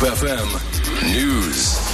Hope FM News.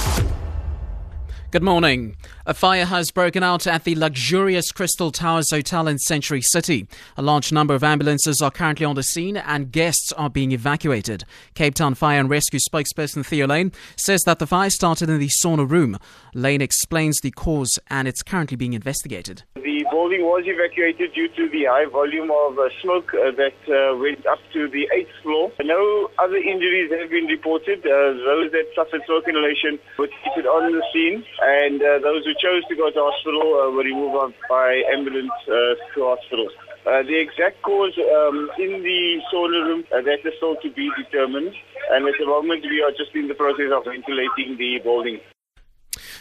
Good morning. A fire has broken out at the luxurious Crystal Towers Hotel in Century City. A large number of ambulances are currently on the scene and guests are being evacuated. Cape Town Fire and Rescue spokesperson Theo Lane says that the fire started in the sauna room. Lane explains the cause and it's currently being investigated. The building was evacuated due to the high volume of uh, smoke uh, that uh, went up to the eighth floor. No other injuries have been reported. Uh, those that suffered smoke inhalation were treated on the scene and uh, those who chose to go to hospital were removed by ambulance to hospital. Uh, the exact cause um, in the sauna room, uh, that is still to be determined. And at the moment, we are just in the process of ventilating the building.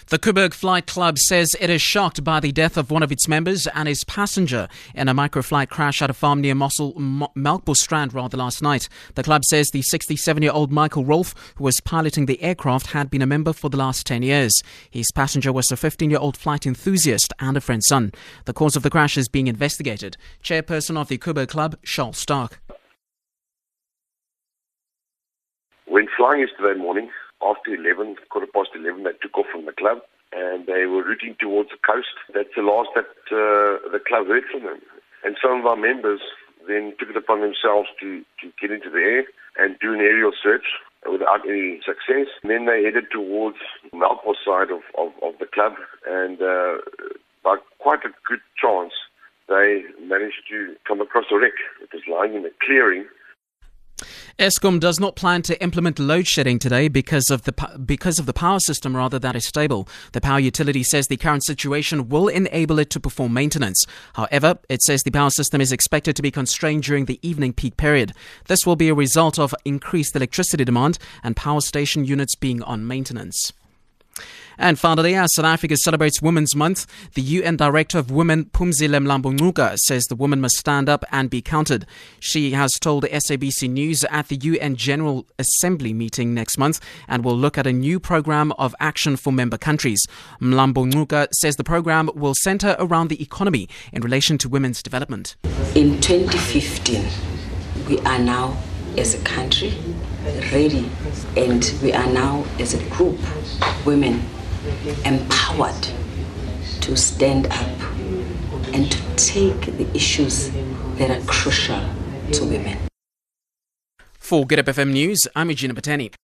The Coburg Flight Club says it is shocked by the death of one of its members and his passenger in a microflight crash at a farm near Mossel, M- Strand rather last night. The club says the 67-year-old Michael Rolfe, who was piloting the aircraft, had been a member for the last 10 years. His passenger was a 15-year-old flight enthusiast and a friend's son. The cause of the crash is being investigated. Chairperson of the Coburg Club, Charles Stark. Went flying yesterday morning after 11, quarter past 11, they took off from the club and they were routing towards the coast. That's the last that uh, the club heard from them. And some of our members then took it upon themselves to, to get into the air and do an aerial search without any success. And then they headed towards the Melkbos side of, of, of, the club and uh, by quite a good chance they managed to come across a wreck. It was lying in a clearing Eskom does not plan to implement load shedding today because of the because of the power system rather that is stable. The power utility says the current situation will enable it to perform maintenance. However, it says the power system is expected to be constrained during the evening peak period. This will be a result of increased electricity demand and power station units being on maintenance. And finally, as South Africa celebrates Women's Month, the UN Director of Women, Phumzile Mlambo says the woman must stand up and be counted. She has told SABC News at the UN General Assembly meeting next month and will look at a new program of action for member countries. Mlambo says the program will center around the economy in relation to women's development. In 2015, we are now, as a country, ready and we are now, as a group, women empowered to stand up and to take the issues that are crucial to women. For Good FM News, I'm Eugenia Batani.